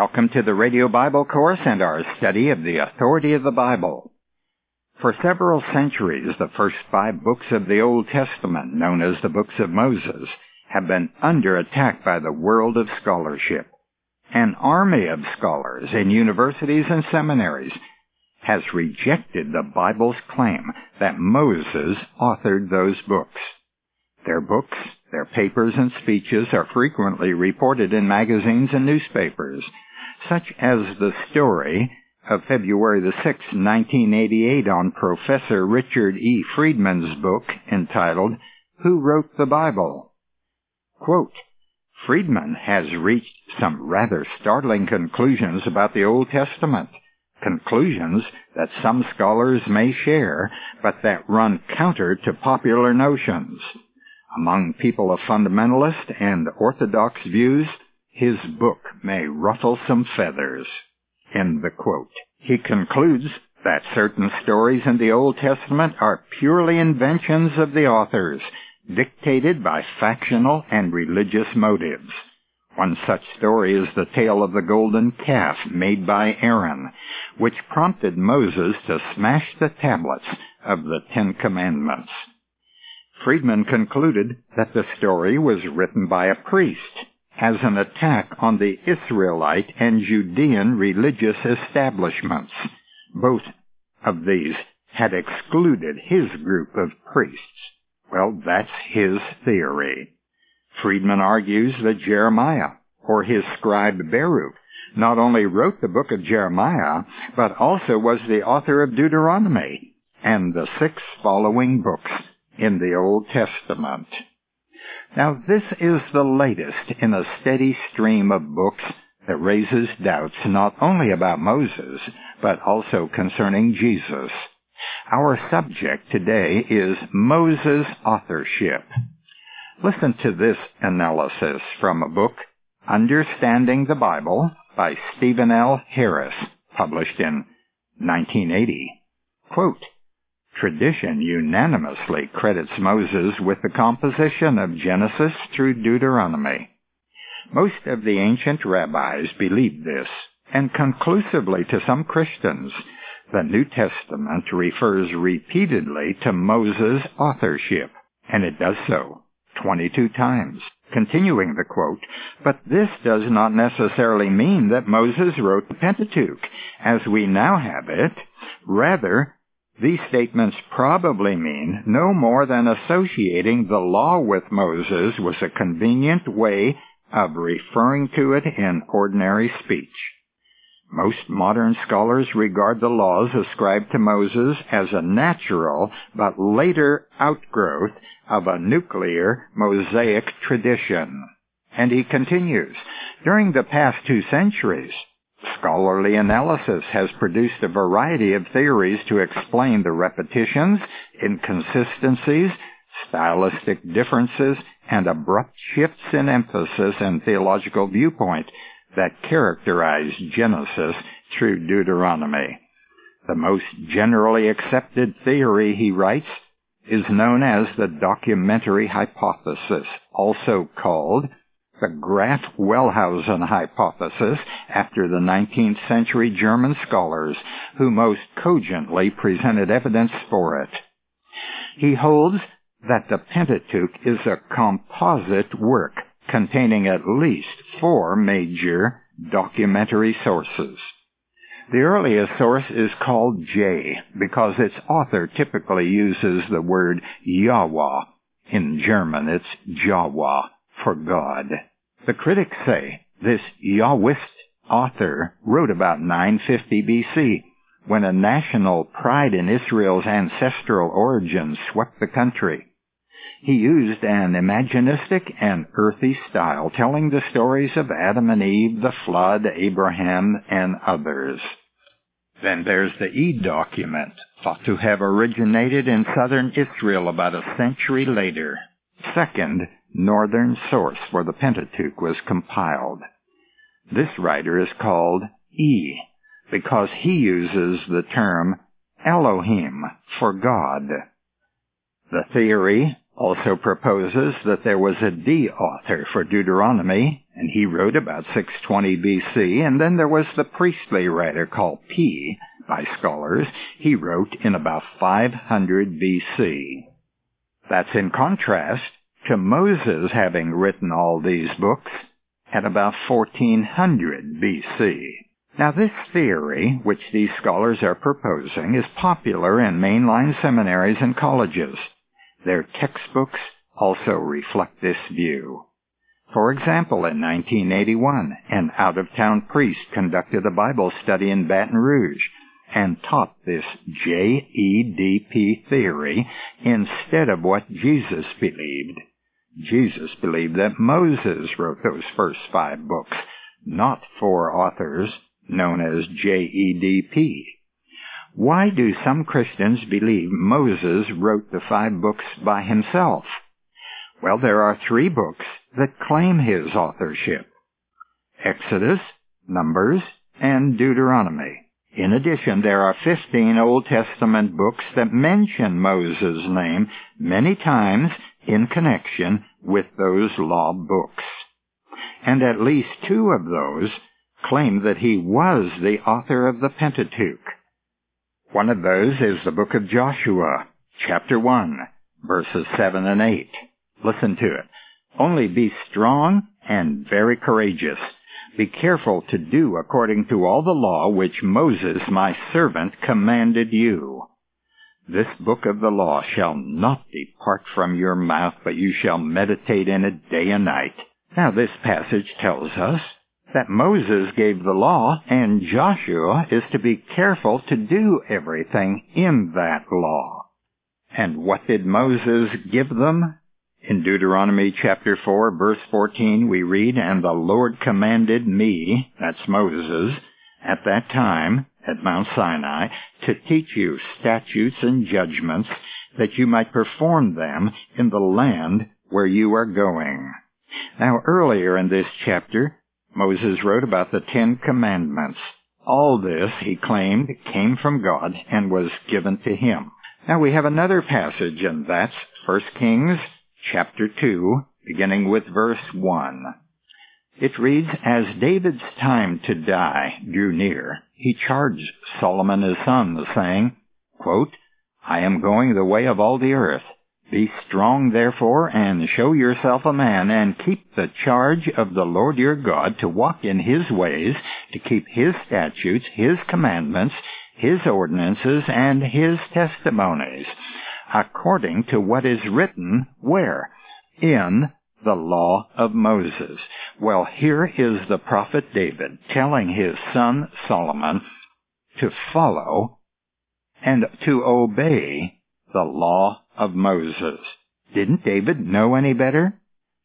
Welcome to the Radio Bible Course and our study of the authority of the Bible. For several centuries, the first five books of the Old Testament, known as the books of Moses, have been under attack by the world of scholarship. An army of scholars in universities and seminaries has rejected the Bible's claim that Moses authored those books. Their books, their papers and speeches are frequently reported in magazines and newspapers, such as the story of February the 6th, 1988 on Professor Richard E. Friedman's book entitled Who Wrote the Bible? Quote, Friedman has reached some rather startling conclusions about the Old Testament, conclusions that some scholars may share, but that run counter to popular notions. Among people of fundamentalist and orthodox views, his book may ruffle some feathers. End the quote. He concludes that certain stories in the Old Testament are purely inventions of the authors, dictated by factional and religious motives. One such story is the tale of the golden calf made by Aaron, which prompted Moses to smash the tablets of the Ten Commandments. Friedman concluded that the story was written by a priest as an attack on the Israelite and Judean religious establishments. Both of these had excluded his group of priests. Well, that's his theory. Friedman argues that Jeremiah, or his scribe Baruch, not only wrote the book of Jeremiah, but also was the author of Deuteronomy and the six following books in the Old Testament. Now, this is the latest in a steady stream of books that raises doubts not only about Moses, but also concerning Jesus. Our subject today is Moses' authorship. Listen to this analysis from a book, Understanding the Bible, by Stephen L. Harris, published in 1980. Quote, Tradition unanimously credits Moses with the composition of Genesis through Deuteronomy. Most of the ancient rabbis believed this, and conclusively to some Christians, the New Testament refers repeatedly to Moses' authorship, and it does so 22 times. Continuing the quote, but this does not necessarily mean that Moses wrote the Pentateuch as we now have it. Rather, these statements probably mean no more than associating the law with Moses was a convenient way of referring to it in ordinary speech. Most modern scholars regard the laws ascribed to Moses as a natural but later outgrowth of a nuclear Mosaic tradition. And he continues, during the past two centuries, Scholarly analysis has produced a variety of theories to explain the repetitions, inconsistencies, stylistic differences, and abrupt shifts in emphasis and theological viewpoint that characterize Genesis through Deuteronomy. The most generally accepted theory, he writes, is known as the documentary hypothesis, also called the Graf-Wellhausen hypothesis after the 19th century German scholars who most cogently presented evidence for it. He holds that the Pentateuch is a composite work containing at least four major documentary sources. The earliest source is called J because its author typically uses the word Yahweh. In German, it's Jahwe for God. The critics say this Yahwist author wrote about 950 BC when a national pride in Israel's ancestral origins swept the country. He used an imaginistic and earthy style, telling the stories of Adam and Eve, the flood, Abraham, and others. Then there's the E document, thought to have originated in southern Israel about a century later. Second, northern source for the Pentateuch was compiled. This writer is called E because he uses the term Elohim for God. The theory, also proposes that there was a D author for Deuteronomy, and he wrote about 620 BC, and then there was the priestly writer called P by scholars. He wrote in about 500 BC. That's in contrast to Moses having written all these books at about 1400 BC. Now this theory, which these scholars are proposing, is popular in mainline seminaries and colleges. Their textbooks also reflect this view. For example, in 1981, an out-of-town priest conducted a Bible study in Baton Rouge and taught this JEDP theory instead of what Jesus believed. Jesus believed that Moses wrote those first five books, not four authors known as JEDP. Why do some Christians believe Moses wrote the five books by himself? Well, there are three books that claim his authorship. Exodus, Numbers, and Deuteronomy. In addition, there are 15 Old Testament books that mention Moses' name many times in connection with those law books. And at least two of those claim that he was the author of the Pentateuch. One of those is the book of Joshua, chapter 1, verses 7 and 8. Listen to it. Only be strong and very courageous. Be careful to do according to all the law which Moses my servant commanded you. This book of the law shall not depart from your mouth, but you shall meditate in it day and night. Now this passage tells us that Moses gave the law, and Joshua is to be careful to do everything in that law. And what did Moses give them? In Deuteronomy chapter 4 verse 14 we read, And the Lord commanded me, that's Moses, at that time, at Mount Sinai, to teach you statutes and judgments, that you might perform them in the land where you are going. Now earlier in this chapter, Moses wrote about the Ten Commandments. All this, he claimed, came from God and was given to him. Now we have another passage, and that's 1 Kings chapter 2, beginning with verse 1. It reads, As David's time to die drew near, he charged Solomon his son, saying, quote, I am going the way of all the earth. Be strong, therefore, and show yourself a man, and keep the charge of the Lord your God to walk in his ways, to keep his statutes, his commandments, his ordinances, and his testimonies, according to what is written where? In the law of Moses. Well, here is the prophet David telling his son Solomon to follow and to obey the law of Moses. Didn't David know any better?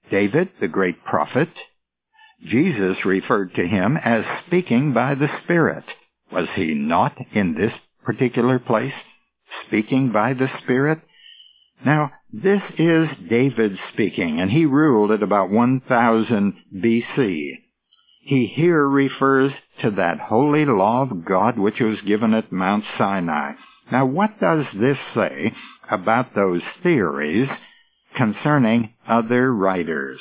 David, the great prophet? Jesus referred to him as speaking by the Spirit. Was he not in this particular place speaking by the Spirit? Now, this is David speaking, and he ruled at about 1000 BC. He here refers to that holy law of God which was given at Mount Sinai. Now, what does this say about those theories concerning other writers?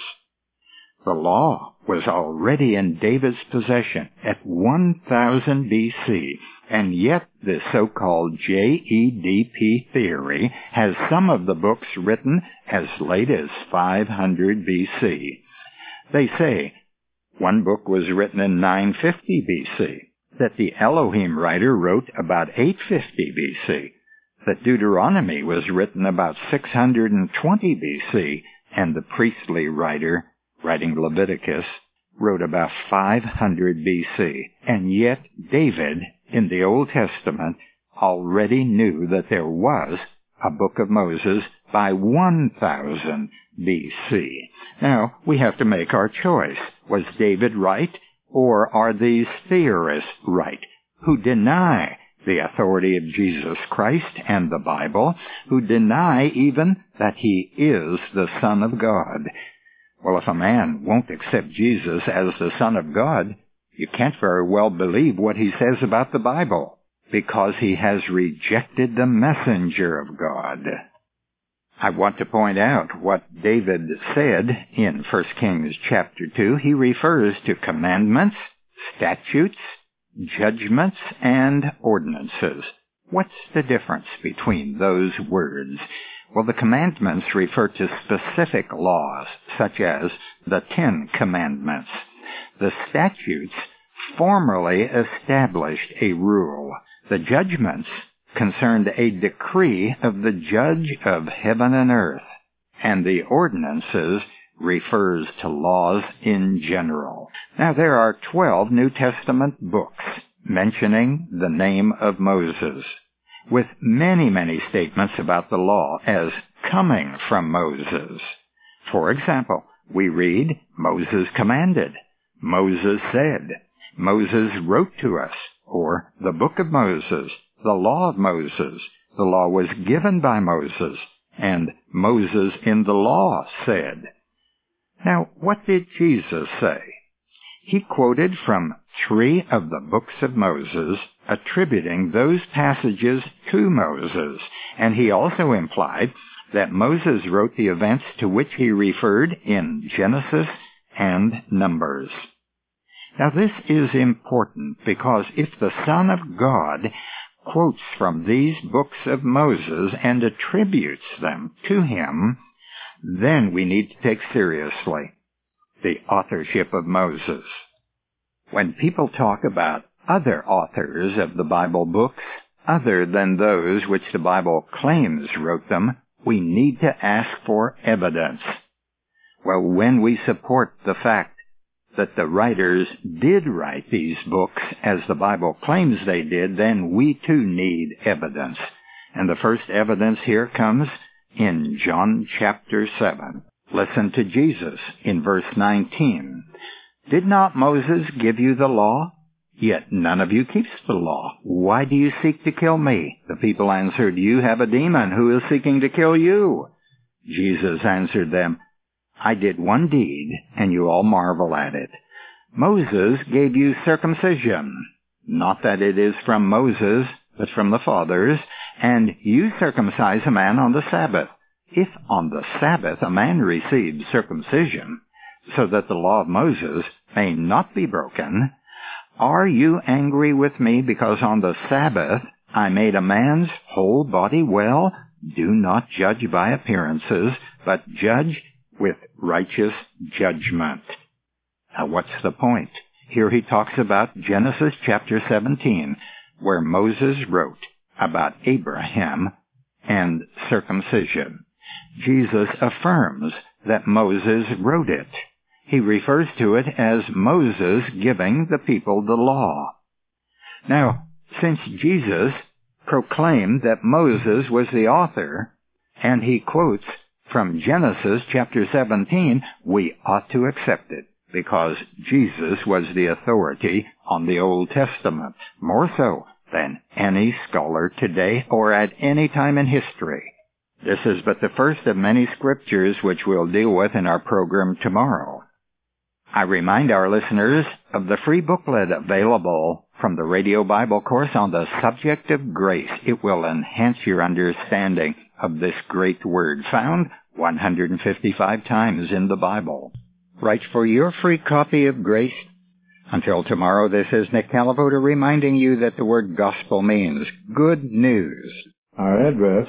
The law was already in David's possession at 1000 BC, and yet the so-called JEDP theory has some of the books written as late as 500 BC. They say one book was written in 950 BC, that the Elohim writer wrote about 850 BC, that Deuteronomy was written about 620 BC, and the priestly writer, writing Leviticus, wrote about 500 BC. And yet David, in the Old Testament, already knew that there was a book of Moses by 1000 BC. Now, we have to make our choice. Was David right, or are these theorists right, who deny the authority of Jesus Christ and the Bible, who deny even that he is the Son of God. Well, if a man won't accept Jesus as the Son of God, you can't very well believe what he says about the Bible, because he has rejected the messenger of God. I want to point out what David said in 1 Kings chapter 2. He refers to commandments, statutes, judgments, and ordinances. What's the difference between those words? Well, the commandments refer to specific laws, such as the Ten Commandments. The statutes formally established a rule. The judgments concerned a decree of the judge of heaven and earth, and the ordinances refers to laws in general. Now there are 12 New Testament books mentioning the name of Moses, with many, many statements about the law as coming from Moses. For example, we read, Moses commanded, Moses said, Moses wrote to us, or the book of Moses, the law of Moses. The law was given by Moses, and Moses in the law said. Now, what did Jesus say? He quoted from three of the books of Moses, attributing those passages to Moses, and he also implied that Moses wrote the events to which he referred in Genesis and Numbers. Now this is important because if the Son of God quotes from these books of Moses and attributes them to him, then we need to take seriously the authorship of Moses. When people talk about other authors of the Bible books, other than those which the Bible claims wrote them, we need to ask for evidence. Well, when we support the fact that the writers did write these books as the Bible claims they did, then we too need evidence. And the first evidence here comes in John chapter 7. Listen to Jesus in verse 19. Did not Moses give you the law? Yet none of you keeps the law. Why do you seek to kill me? The people answered, You have a demon who is seeking to kill you. Jesus answered them, I did one deed, and you all marvel at it. Moses gave you circumcision. Not that it is from Moses, but from the fathers, and you circumcise a man on the Sabbath. If on the Sabbath a man receives circumcision, so that the law of Moses may not be broken, are you angry with me because on the Sabbath I made a man's whole body well? Do not judge by appearances, but judge with righteous judgment. Now what's the point? Here he talks about Genesis chapter 17, where Moses wrote about Abraham and circumcision. Jesus affirms that Moses wrote it. He refers to it as Moses giving the people the law. Now, since Jesus proclaimed that Moses was the author, and he quotes from Genesis chapter 17, we ought to accept it because Jesus was the authority on the Old Testament, more so than any scholar today or at any time in history. This is but the first of many scriptures which we'll deal with in our program tomorrow. I remind our listeners of the free booklet available from the Radio Bible course on the subject of grace. It will enhance your understanding of this great word found 155 times in the Bible. Write for your free copy of Grace. Until tomorrow, this is Nick Calavoda reminding you that the word gospel means good news. Our address